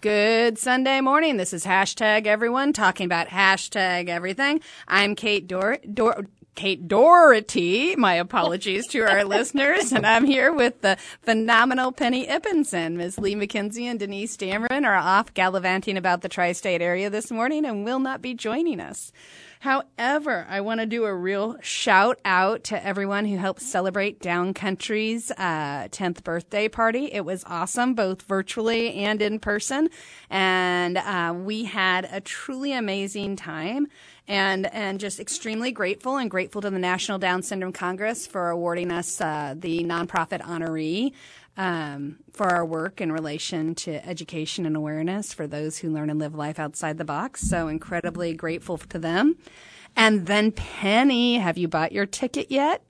Good Sunday morning. This is hashtag everyone talking about hashtag everything. I'm Kate Dor- Dor- Kate Doherty. My apologies to our listeners. And I'm here with the phenomenal Penny Ippenson. Ms. Lee McKenzie and Denise Dameron are off gallivanting about the tri state area this morning and will not be joining us. However, I want to do a real shout out to everyone who helped celebrate Downcountry's uh, 10th birthday party. It was awesome, both virtually and in person. And uh, we had a truly amazing time and and just extremely grateful and grateful to the National Down Syndrome Congress for awarding us uh, the nonprofit honoree um, for our work in relation to education and awareness for those who learn and live life outside the box. So incredibly grateful to them. And then Penny, have you bought your ticket yet?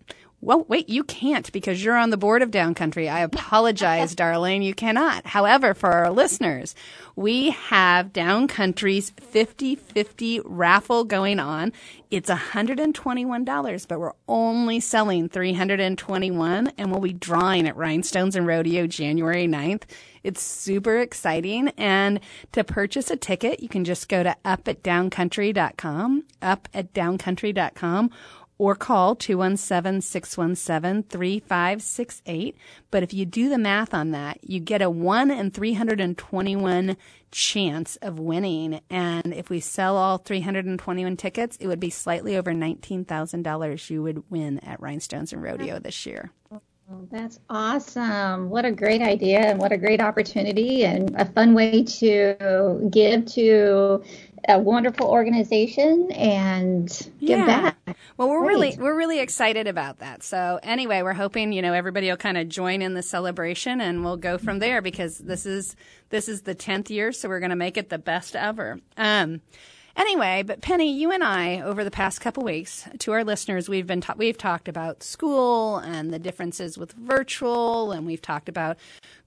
Well, wait, you can't because you're on the board of Downcountry. I apologize, darling. You cannot. However, for our listeners, we have Downcountry's 50-50 raffle going on. It's $121, but we're only selling 321 and we'll be drawing at Rhinestones and Rodeo January 9th. It's super exciting. And to purchase a ticket, you can just go to up at downcountry.com, up at downcountry.com, or call 217-617-3568. But if you do the math on that, you get a 1 in 321 chance of winning. And if we sell all 321 tickets, it would be slightly over $19,000 you would win at Rhinestones and Rodeo this year. That's awesome. What a great idea and what a great opportunity and a fun way to give to a wonderful organization and give yeah. back. Well, we're Great. really we're really excited about that. So anyway, we're hoping you know everybody will kind of join in the celebration, and we'll go from there because this is this is the tenth year, so we're going to make it the best ever. Um, anyway, but Penny, you and I over the past couple weeks, to our listeners, we've been ta- we've talked about school and the differences with virtual, and we've talked about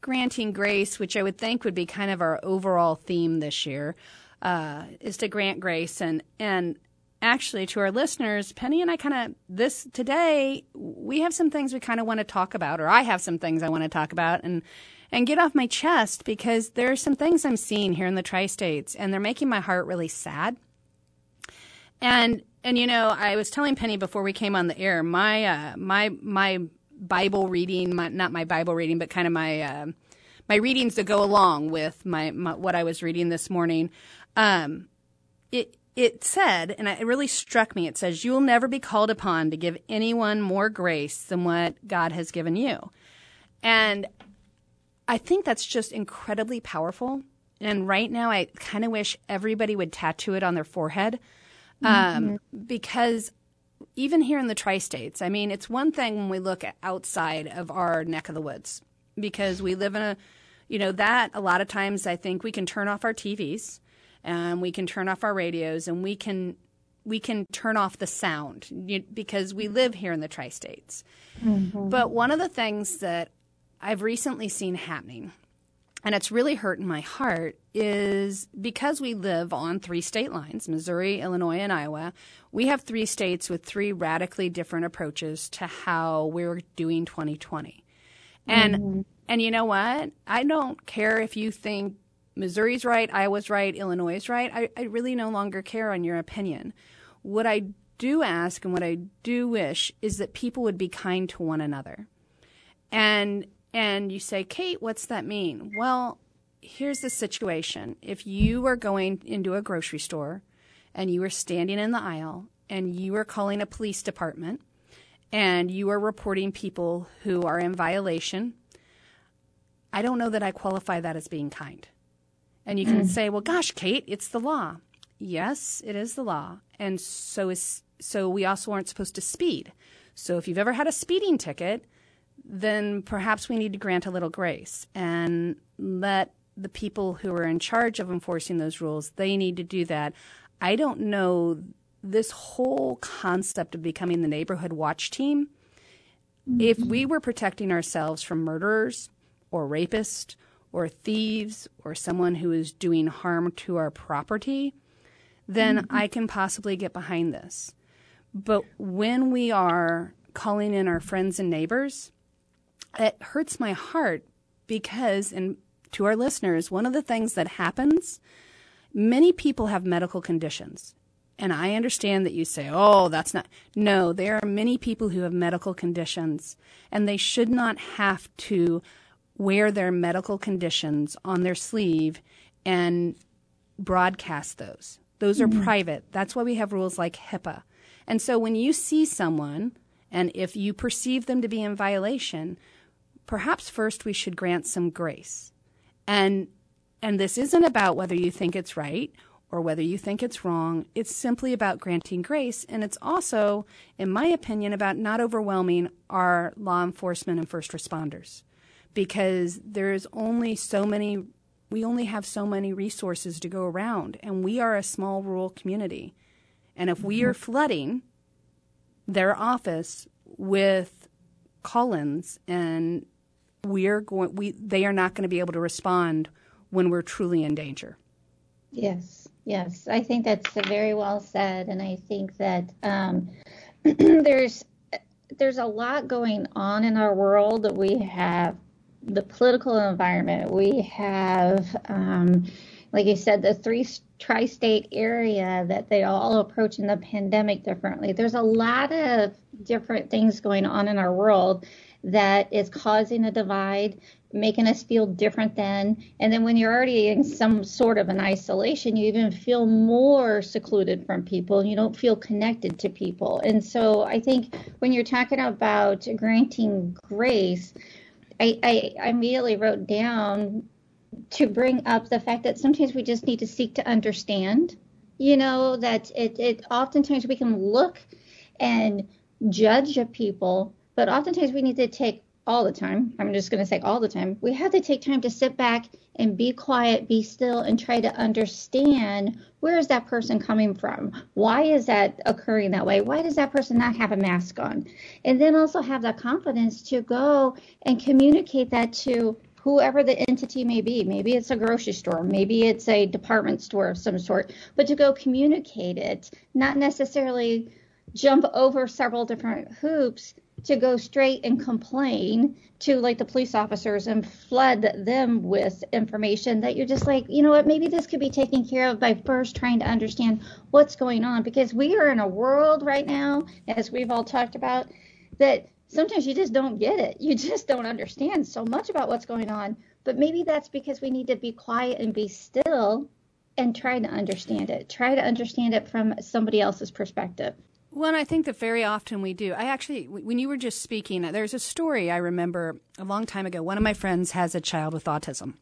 granting grace, which I would think would be kind of our overall theme this year uh, is to grant grace and and actually to our listeners, Penny and I kind of this today we have some things we kind of want to talk about, or I have some things I want to talk about and and get off my chest because there are some things I'm seeing here in the tri-states and they're making my heart really sad. And and you know, I was telling Penny before we came on the air, my uh, my my Bible reading, my, not my Bible reading, but kind of my uh, my readings that go along with my, my what I was reading this morning. Um, it it said, and it really struck me. It says, "You will never be called upon to give anyone more grace than what God has given you," and I think that's just incredibly powerful. And right now, I kind of wish everybody would tattoo it on their forehead, um, mm-hmm. because even here in the tri-states, I mean, it's one thing when we look outside of our neck of the woods because we live in a, you know, that a lot of times I think we can turn off our TVs and we can turn off our radios and we can we can turn off the sound because we live here in the tri-states. Mm-hmm. But one of the things that I've recently seen happening and it's really hurting my heart is because we live on three state lines Missouri, Illinois, and Iowa. We have three states with three radically different approaches to how we're doing 2020. And mm-hmm. and you know what? I don't care if you think Missouri's right, Iowa's right, Illinois is right. I, I really no longer care on your opinion. What I do ask and what I do wish is that people would be kind to one another. And and you say, Kate, what's that mean? Well, here's the situation. If you are going into a grocery store and you are standing in the aisle and you are calling a police department and you are reporting people who are in violation, I don't know that I qualify that as being kind. And you can mm. say, well, gosh, Kate, it's the law. Yes, it is the law. And so is so we also aren't supposed to speed. So if you've ever had a speeding ticket, then perhaps we need to grant a little grace and let the people who are in charge of enforcing those rules, they need to do that. I don't know this whole concept of becoming the neighborhood watch team. If we were protecting ourselves from murderers or rapists or thieves or someone who is doing harm to our property, then mm-hmm. I can possibly get behind this. But when we are calling in our friends and neighbors, it hurts my heart because, and to our listeners, one of the things that happens, many people have medical conditions. And I understand that you say, oh, that's not. No, there are many people who have medical conditions, and they should not have to wear their medical conditions on their sleeve and broadcast those. Those are mm-hmm. private. That's why we have rules like HIPAA. And so when you see someone, and if you perceive them to be in violation, perhaps first we should grant some grace. And and this isn't about whether you think it's right or whether you think it's wrong. It's simply about granting grace. And it's also, in my opinion, about not overwhelming our law enforcement and first responders because there's only so many, we only have so many resources to go around. And we are a small rural community. And if we are flooding their office with call-ins and we're going we they are not going to be able to respond when we're truly in danger. Yes, yes, I think that's very well said, and I think that um, there's there's a lot going on in our world. That we have the political environment, we have, um, like you said, the three tri-state area that they all approach in the pandemic differently. There's a lot of different things going on in our world that is causing a divide, making us feel different than. And then when you're already in some sort of an isolation, you even feel more secluded from people. You don't feel connected to people. And so I think when you're talking about granting grace, I, I, immediately wrote down to bring up the fact that sometimes we just need to seek to understand. You know, that it, it oftentimes we can look and judge people but oftentimes we need to take all the time. I'm just going to say all the time. We have to take time to sit back and be quiet, be still, and try to understand where is that person coming from? Why is that occurring that way? Why does that person not have a mask on? And then also have that confidence to go and communicate that to whoever the entity may be. Maybe it's a grocery store, maybe it's a department store of some sort, but to go communicate it, not necessarily jump over several different hoops to go straight and complain to like the police officers and flood them with information that you're just like, you know what, maybe this could be taken care of by first trying to understand what's going on because we are in a world right now, as we've all talked about, that sometimes you just don't get it. You just don't understand so much about what's going on. But maybe that's because we need to be quiet and be still and try to understand it. Try to understand it from somebody else's perspective. Well, I think that very often we do. I actually, when you were just speaking, there's a story I remember a long time ago. One of my friends has a child with autism.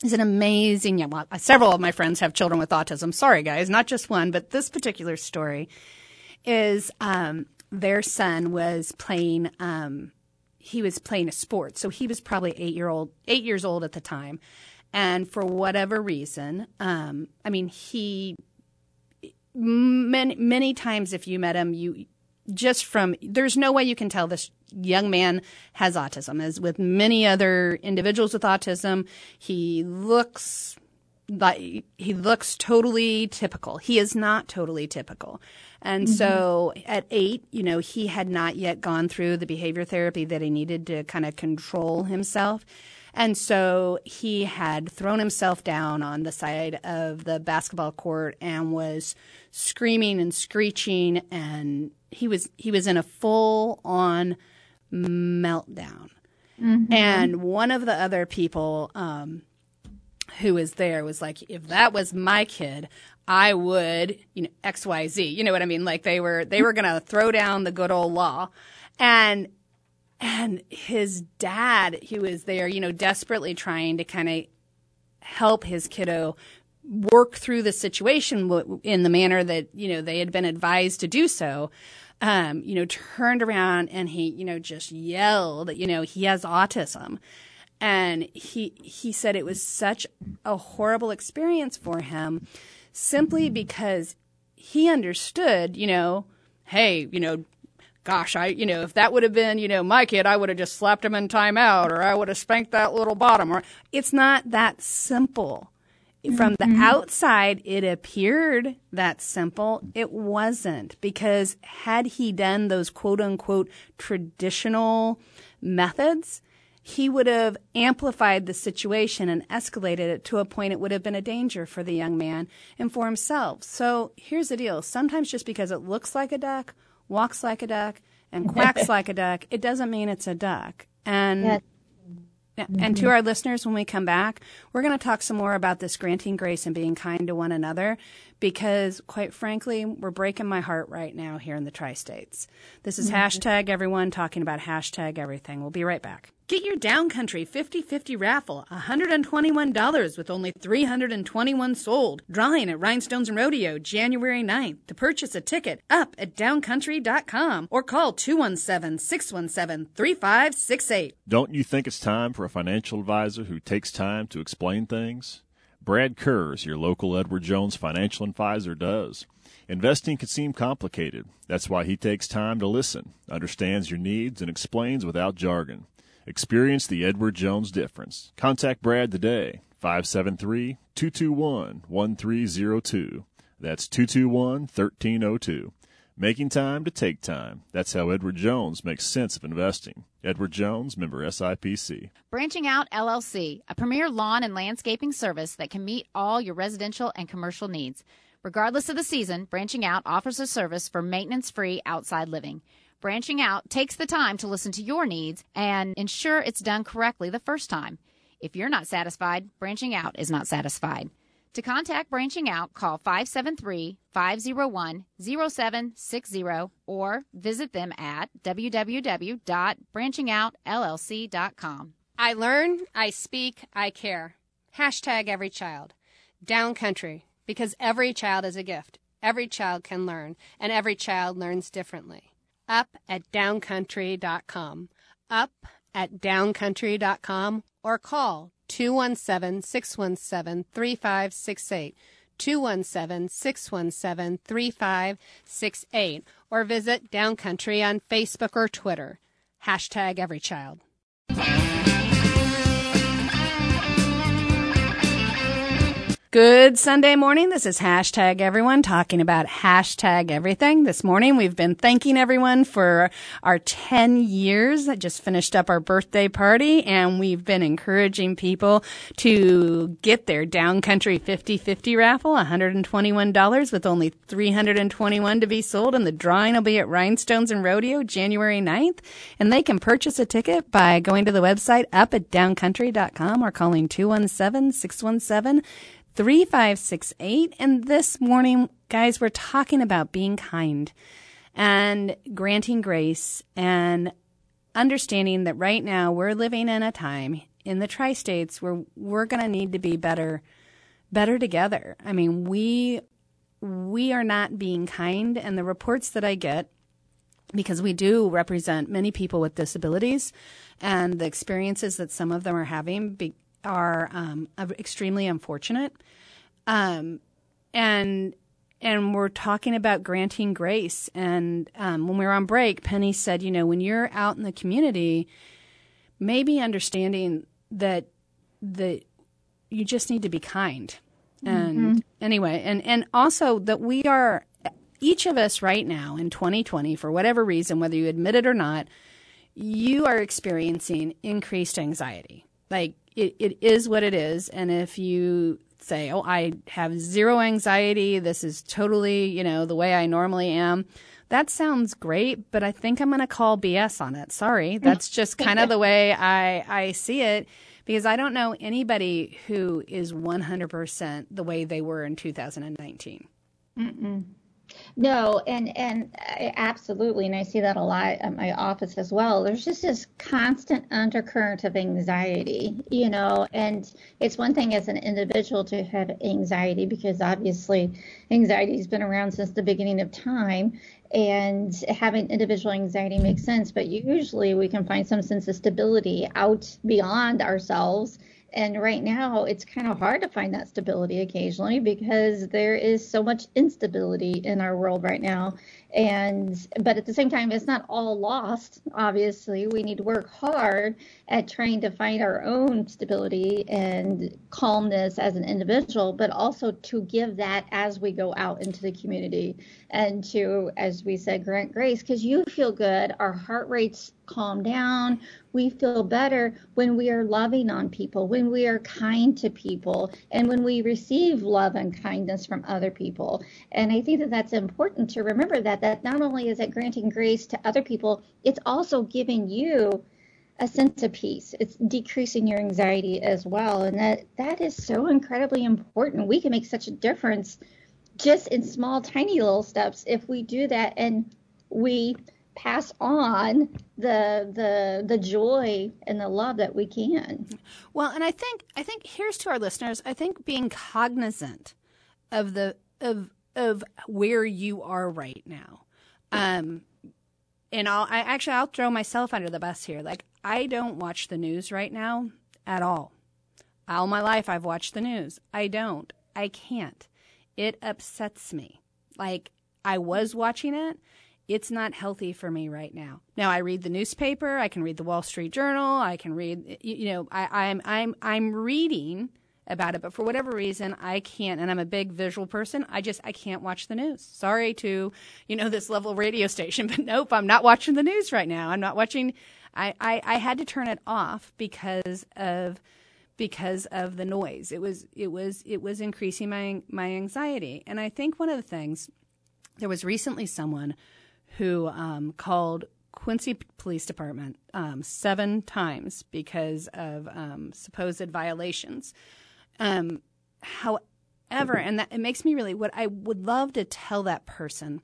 He's an amazing, yeah, well, several of my friends have children with autism. Sorry, guys, not just one, but this particular story is um, their son was playing. Um, he was playing a sport, so he was probably eight year old, eight years old at the time, and for whatever reason, um, I mean, he many many times if you met him you just from there's no way you can tell this young man has autism. As with many other individuals with autism he looks like he looks totally typical. He is not totally typical. And mm-hmm. so at 8 you know he had not yet gone through the behavior therapy that he needed to kind of control himself and so he had thrown himself down on the side of the basketball court and was screaming and screeching and he was he was in a full on meltdown. Mm-hmm. And one of the other people um, who was there was like, if that was my kid, I would, you know, X Y Z. You know what I mean? Like they were they were gonna throw down the good old law, and and his dad, who was there, you know, desperately trying to kind of help his kiddo work through the situation in the manner that you know they had been advised to do so um, you know turned around and he you know just yelled you know he has autism. And he he said it was such a horrible experience for him simply because he understood you know hey you know gosh, I, you know, if that would have been, you know, my kid, I would have just slapped him in timeout or I would have spanked that little bottom. Or it's not that simple. From the mm-hmm. outside, it appeared that simple. It wasn't because had he done those quote unquote traditional methods, he would have amplified the situation and escalated it to a point it would have been a danger for the young man and for himself. So here's the deal sometimes just because it looks like a duck, walks like a duck, and quacks like a duck, it doesn't mean it's a duck. And. Mm-hmm. And to our listeners, when we come back, we're going to talk some more about this granting grace and being kind to one another because, quite frankly, we're breaking my heart right now here in the tri states. This is mm-hmm. hashtag everyone talking about hashtag everything. We'll be right back. Get your Downcountry 50-50 raffle, $121 with only 321 sold. Drawing at Rhinestones and Rodeo January 9th. To purchase a ticket, up at downcountry.com or call 217-617-3568. Don't you think it's time for a financial advisor who takes time to explain things? Brad Kurz, your local Edward Jones financial advisor, does. Investing can seem complicated. That's why he takes time to listen, understands your needs, and explains without jargon. Experience the Edward Jones difference. Contact Brad today, 573 221 1302. That's 221 1302. Making time to take time. That's how Edward Jones makes sense of investing. Edward Jones, member SIPC. Branching Out LLC, a premier lawn and landscaping service that can meet all your residential and commercial needs. Regardless of the season, Branching Out offers a service for maintenance free outside living. Branching Out takes the time to listen to your needs and ensure it's done correctly the first time. If you're not satisfied, Branching Out is not satisfied. To contact Branching Out, call 573 501 0760 or visit them at www.branchingoutllc.com. I learn, I speak, I care. Hashtag every child. Down country, because every child is a gift. Every child can learn, and every child learns differently up at downcountry.com. Up at downcountry.com or call 217 617 3568. 217 617 3568 or visit Downcountry on Facebook or Twitter. Hashtag every child. Good Sunday morning. This is hashtag everyone talking about hashtag everything. This morning we've been thanking everyone for our 10 years. I just finished up our birthday party and we've been encouraging people to get their downcountry 50-50 raffle, $121 with only 321 to be sold and the drawing will be at Rhinestones and Rodeo January 9th. And they can purchase a ticket by going to the website up at downcountry.com or calling 217 617 3568. And this morning, guys, we're talking about being kind and granting grace and understanding that right now we're living in a time in the tri states where we're going to need to be better better together. I mean, we we are not being kind and the reports that I get because we do represent many people with disabilities and the experiences that some of them are having be, are um, extremely unfortunate. Um, and and we're talking about granting grace. And um, when we were on break, Penny said, you know, when you're out in the community, maybe understanding that that you just need to be kind. And mm-hmm. anyway, and and also that we are each of us right now in 2020 for whatever reason, whether you admit it or not, you are experiencing increased anxiety. Like it, it is what it is. And if you say, oh, I have zero anxiety, this is totally, you know, the way I normally am, that sounds great, but I think I'm going to call BS on it. Sorry. That's just kind of the way I, I see it because I don't know anybody who is 100% the way they were in 2019. Mm-mm. No, and and eh, absolutely, and I see that a lot at my office as well. There's just this constant undercurrent of anxiety, you know, and it's one thing as an individual to have anxiety because obviously anxiety has been around since the beginning of time, and having individual anxiety makes sense. But usually we can find some sense of stability out beyond ourselves and right now, it's kind of hard to find that stability occasionally because there is so much instability in our world right now. and but at the same time it's not all lost obviously. We need to work hard at trying to find our own stability and calmness as an individual but also to give that as we go out into the community. And to as we said grant grace because you feel good. Our heart rates calm down we feel better when we are loving on people, when we are kind to people, and when we receive love and kindness from other people. And I think that that's important to remember that that not only is it granting grace to other people, it's also giving you a sense of peace. It's decreasing your anxiety as well. And that that is so incredibly important. We can make such a difference just in small tiny little steps if we do that and we pass on the the the joy and the love that we can. Well, and I think I think here's to our listeners. I think being cognizant of the of of where you are right now. Um and I'll I actually I'll throw myself under the bus here. Like I don't watch the news right now at all. All my life I've watched the news. I don't. I can't. It upsets me. Like I was watching it it's not healthy for me right now. Now I read the newspaper, I can read the Wall Street Journal, I can read you know, I, I'm I'm I'm reading about it, but for whatever reason I can't and I'm a big visual person, I just I can't watch the news. Sorry to, you know, this level radio station, but nope, I'm not watching the news right now. I'm not watching I, I, I had to turn it off because of because of the noise. It was it was it was increasing my my anxiety. And I think one of the things there was recently someone who um, called Quincy Police Department um, seven times because of um, supposed violations. Um, however, and that it makes me really what I would love to tell that person,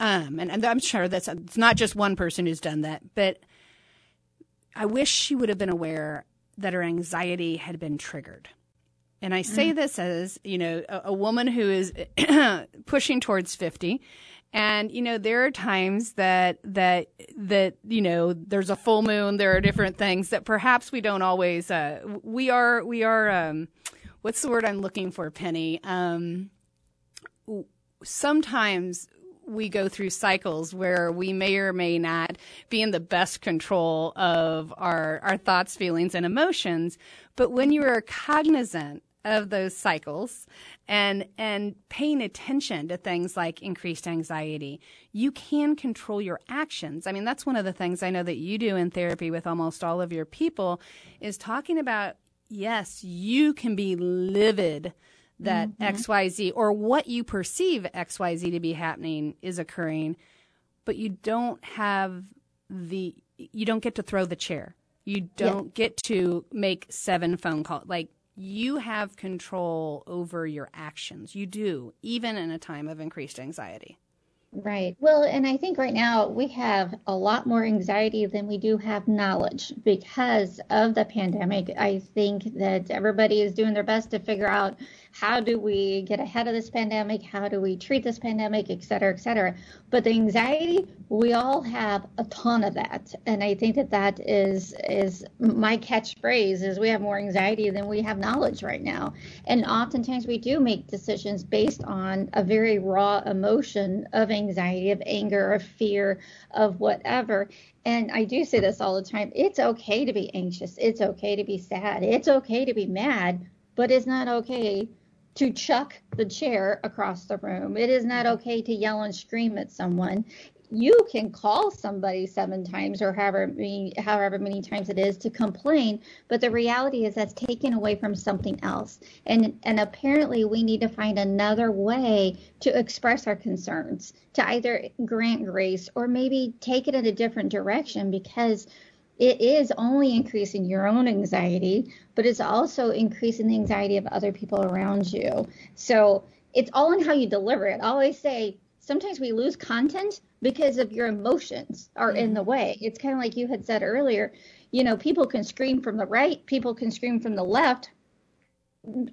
um, and, and I'm sure that's it's not just one person who's done that, but I wish she would have been aware that her anxiety had been triggered. And I say mm. this as, you know, a, a woman who is pushing towards 50 and you know there are times that that that you know there's a full moon there are different things that perhaps we don't always uh, we are we are um, what's the word i'm looking for penny? Um, sometimes we go through cycles where we may or may not be in the best control of our our thoughts feelings and emotions. But when you are cognizant of those cycles and and paying attention to things like increased anxiety you can control your actions i mean that's one of the things i know that you do in therapy with almost all of your people is talking about yes you can be livid that mm-hmm. xyz or what you perceive xyz to be happening is occurring but you don't have the you don't get to throw the chair you don't yeah. get to make seven phone calls like you have control over your actions. You do, even in a time of increased anxiety. Right. Well, and I think right now we have a lot more anxiety than we do have knowledge because of the pandemic. I think that everybody is doing their best to figure out how do we get ahead of this pandemic? How do we treat this pandemic, et cetera, et cetera. But the anxiety, we all have a ton of that. And I think that that is, is my catchphrase is we have more anxiety than we have knowledge right now. And oftentimes we do make decisions based on a very raw emotion of anxiety, of anger, of fear, of whatever. And I do say this all the time. It's okay to be anxious. It's okay to be sad. It's okay to be mad, but it's not okay to chuck the chair across the room. It is not okay to yell and scream at someone. You can call somebody seven times or however many, however many times it is to complain, but the reality is that's taken away from something else. And and apparently we need to find another way to express our concerns, to either grant grace or maybe take it in a different direction because it is only increasing your own anxiety, but it's also increasing the anxiety of other people around you. So it's all in how you deliver it. I always say sometimes we lose content because of your emotions are mm-hmm. in the way. It's kind of like you had said earlier, you know, people can scream from the right, people can scream from the left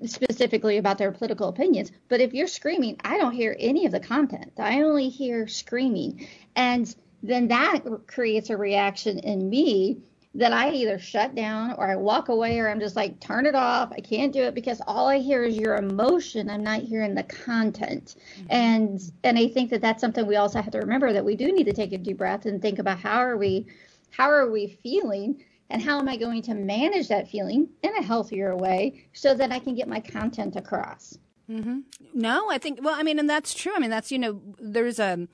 specifically about their political opinions, but if you're screaming, I don't hear any of the content. I only hear screaming. And then that creates a reaction in me that I either shut down or I walk away or I'm just like, turn it off. I can't do it because all I hear is your emotion. I'm not hearing the content. Mm-hmm. And and I think that that's something we also have to remember that we do need to take a deep breath and think about how are we how are we feeling and how am I going to manage that feeling in a healthier way so that I can get my content across. Mm-hmm. No, I think well, I mean, and that's true. I mean, that's you know, there's a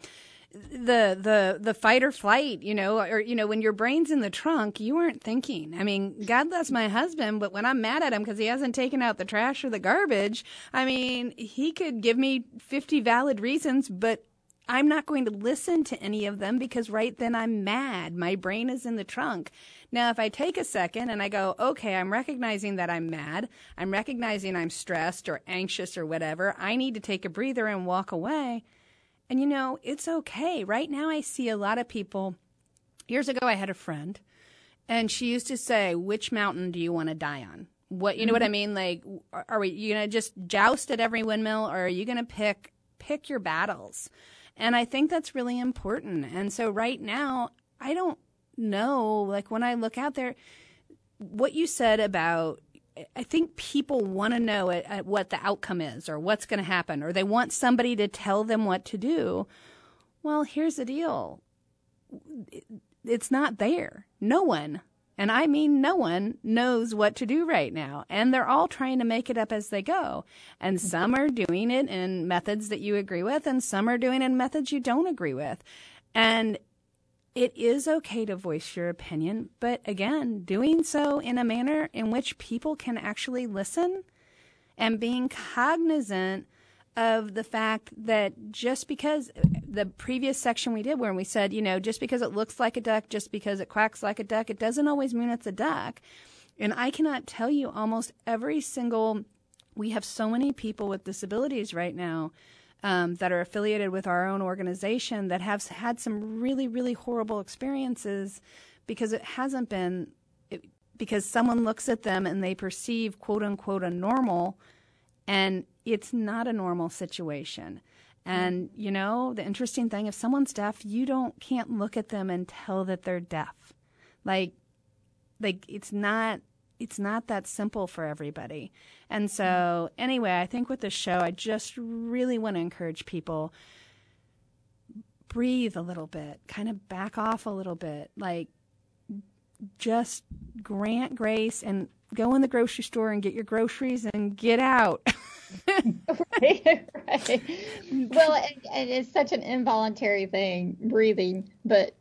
the the the fight or flight, you know, or you know, when your brain's in the trunk, you aren't thinking. I mean, God bless my husband, but when I'm mad at him because he hasn't taken out the trash or the garbage, I mean, he could give me 50 valid reasons, but I'm not going to listen to any of them because right then I'm mad. My brain is in the trunk. Now, if I take a second and I go, okay, I'm recognizing that I'm mad, I'm recognizing I'm stressed or anxious or whatever, I need to take a breather and walk away and you know, it's okay. Right now, I see a lot of people. Years ago, I had a friend, and she used to say, Which mountain do you want to die on? What, you know mm-hmm. what I mm-hmm. mean? Like, are we, you going to just joust at every windmill, or are you going to pick, pick your battles? And I think that's really important. And so right now, I don't know, like, when I look out there, what you said about I think people want to know at, at what the outcome is or what's going to happen, or they want somebody to tell them what to do. Well, here's the deal it's not there. No one, and I mean no one, knows what to do right now. And they're all trying to make it up as they go. And some are doing it in methods that you agree with, and some are doing it in methods you don't agree with. And it is okay to voice your opinion, but again, doing so in a manner in which people can actually listen and being cognizant of the fact that just because the previous section we did where we said, you know, just because it looks like a duck, just because it quacks like a duck, it doesn't always mean it's a duck. And I cannot tell you almost every single, we have so many people with disabilities right now um, that are affiliated with our own organization that have had some really, really horrible experiences because it hasn't been, it, because someone looks at them and they perceive quote unquote a normal and it's not a normal situation. And you know, the interesting thing if someone's deaf, you don't can't look at them and tell that they're deaf. Like like it's not it's not that simple for everybody. And so, mm-hmm. anyway, I think with this show, I just really want to encourage people breathe a little bit, kind of back off a little bit, like just grant grace and go in the grocery store and get your groceries and get out. right, right. Well, and, and it's such an involuntary thing, breathing, but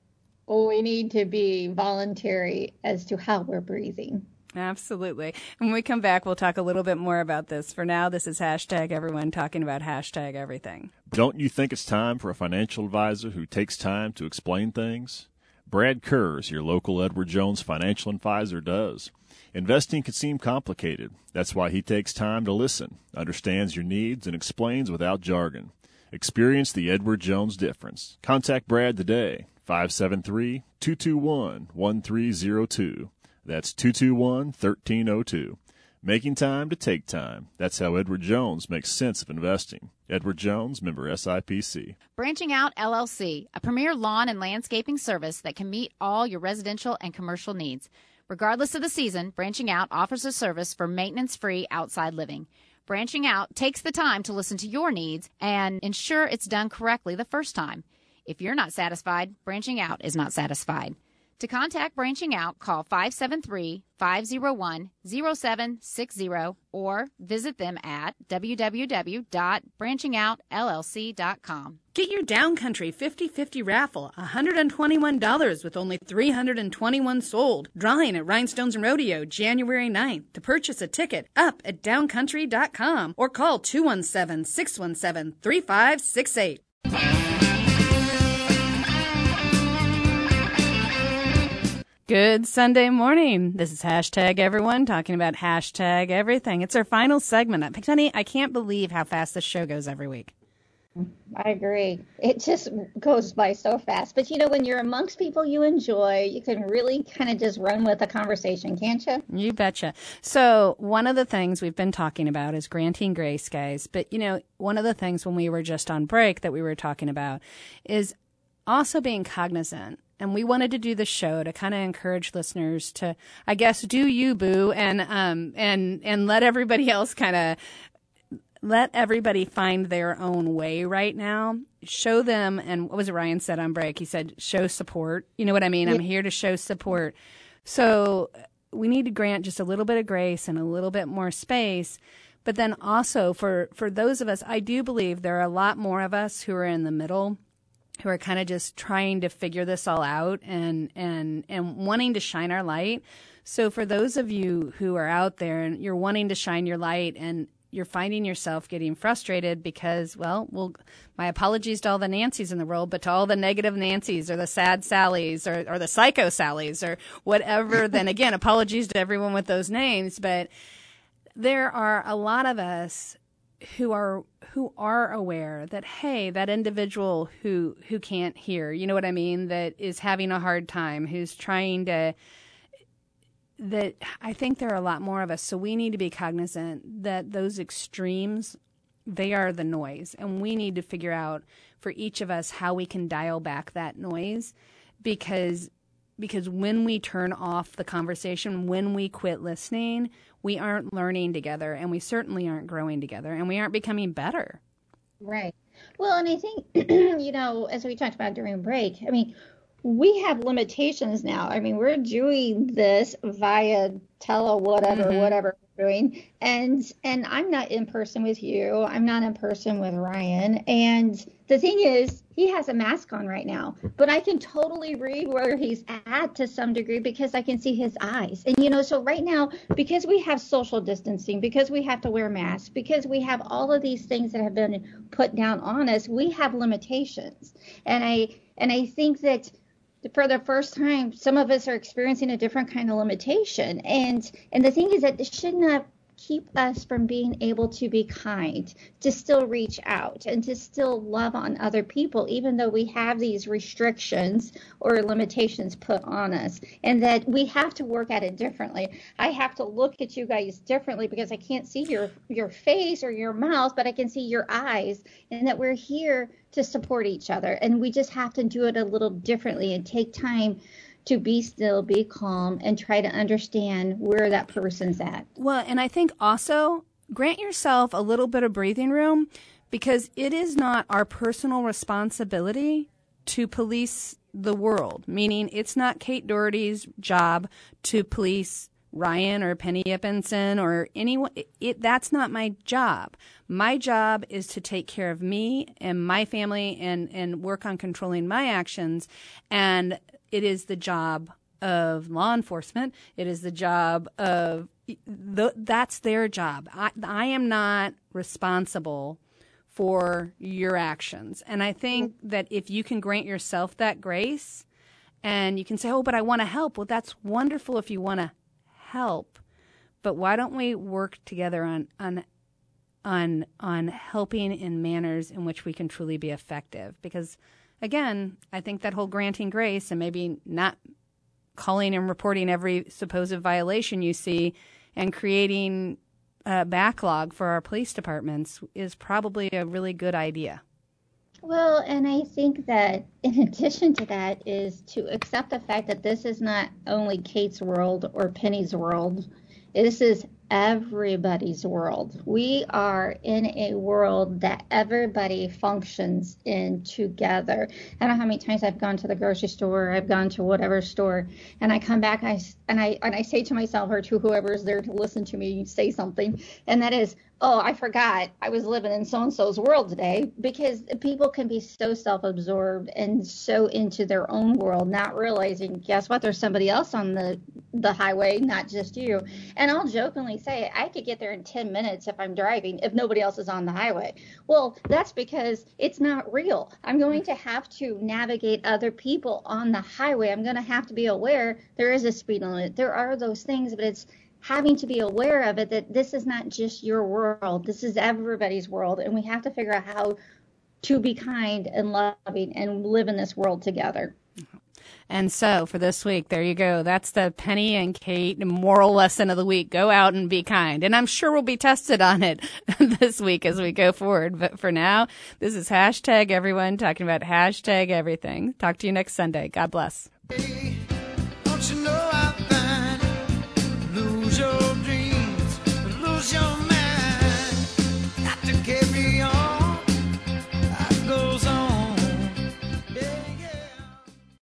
we need to be voluntary as to how we're breathing. Absolutely. When we come back, we'll talk a little bit more about this. For now, this is hashtag everyone talking about hashtag everything. Don't you think it's time for a financial advisor who takes time to explain things? Brad Kurz, your local Edward Jones financial advisor, does. Investing can seem complicated. That's why he takes time to listen, understands your needs, and explains without jargon. Experience the Edward Jones difference. Contact Brad today, 573 221 1302. That's 221 1302. Making time to take time. That's how Edward Jones makes sense of investing. Edward Jones, member SIPC. Branching Out LLC, a premier lawn and landscaping service that can meet all your residential and commercial needs. Regardless of the season, Branching Out offers a service for maintenance free outside living. Branching Out takes the time to listen to your needs and ensure it's done correctly the first time. If you're not satisfied, Branching Out is not satisfied. To contact Branching Out, call 573 501 0760 or visit them at www.branchingoutllc.com. Get your Downcountry 50 50 raffle $121 with only 321 sold. Drawing at Rhinestones and Rodeo January 9th. To purchase a ticket, up at downcountry.com or call 217 617 3568. Good Sunday morning. This is hashtag everyone talking about hashtag everything. It's our final segment. Penny, I can't believe how fast this show goes every week. I agree. It just goes by so fast. But you know, when you're amongst people you enjoy, you can really kind of just run with the conversation, can't you? You betcha. So, one of the things we've been talking about is granting grace, guys. But you know, one of the things when we were just on break that we were talking about is also being cognizant and we wanted to do the show to kind of encourage listeners to, I guess, do you boo and um and and let everybody else kind of let everybody find their own way right now. Show them, and what was it Ryan said on break? He said, show support. You know what I mean? Yeah. I'm here to show support. So we need to grant just a little bit of grace and a little bit more space. But then also for, for those of us, I do believe there are a lot more of us who are in the middle who are kind of just trying to figure this all out and and and wanting to shine our light. So for those of you who are out there and you're wanting to shine your light and you're finding yourself getting frustrated because, well, well, my apologies to all the Nancys in the world, but to all the negative Nancys or the sad Sallys or, or the psycho Sallys or whatever, then again, apologies to everyone with those names. But there are a lot of us who are who are aware that hey that individual who who can't hear you know what i mean? That is having a hard time who's trying to that i think there are a lot more of us. So we need to be cognizant that those extremes they are the noise. And we need to figure out for each of us how we can dial back that noise because because when we turn off the conversation when we quit listening we aren't learning together and we certainly aren't growing together and we aren't becoming better. Right. Well, and I think, you know, as we talked about during break, I mean, we have limitations now. I mean, we're doing this via tele whatever, mm-hmm. whatever doing. And and I'm not in person with you. I'm not in person with Ryan. And the thing is, he has a mask on right now, but I can totally read where he's at to some degree because I can see his eyes. And you know, so right now, because we have social distancing, because we have to wear masks, because we have all of these things that have been put down on us, we have limitations. And I and I think that for the first time, some of us are experiencing a different kind of limitation. And and the thing is that this should not keep us from being able to be kind, to still reach out, and to still love on other people, even though we have these restrictions or limitations put on us, and that we have to work at it differently. I have to look at you guys differently because I can't see your your face or your mouth, but I can see your eyes, and that we're here to support each other, and we just have to do it a little differently and take time to be still, be calm, and try to understand where that person's at. Well, and I think also grant yourself a little bit of breathing room because it is not our personal responsibility to police the world, meaning it's not Kate Doherty's job to police Ryan or Penny Ippenson or anyone. It, that's not my job. My job is to take care of me and my family and, and work on controlling my actions. And it is the job of law enforcement. It is the job of the, that's their job. I, I am not responsible for your actions. And I think mm-hmm. that if you can grant yourself that grace and you can say, oh, but I want to help. Well, that's wonderful if you want to help. But why don't we work together on, on, on, on helping in manners in which we can truly be effective? Because again, I think that whole granting grace and maybe not calling and reporting every supposed violation you see and creating a backlog for our police departments is probably a really good idea. Well, and I think that in addition to that is to accept the fact that this is not only Kate's world or Penny's world. This is everybody's world. We are in a world that everybody functions in together. I don't know how many times I've gone to the grocery store, I've gone to whatever store, and I come back I, and I and I say to myself or to whoever's there to listen to me say something, and that is, oh, I forgot I was living in so and so's world today because people can be so self absorbed and so into their own world, not realizing, guess what, there's somebody else on the, the highway, not just you. And I'll jokingly say, I could get there in 10 minutes if I'm driving, if nobody else is on the highway. Well, that's because it's not real. I'm going to have to navigate other people on the highway. I'm going to have to be aware there is a speed limit. There are those things, but it's having to be aware of it that this is not just your world, this is everybody's world, and we have to figure out how to be kind and loving and live in this world together. And so for this week, there you go. That's the Penny and Kate moral lesson of the week. Go out and be kind. And I'm sure we'll be tested on it this week as we go forward. But for now, this is hashtag everyone talking about hashtag everything. Talk to you next Sunday. God bless.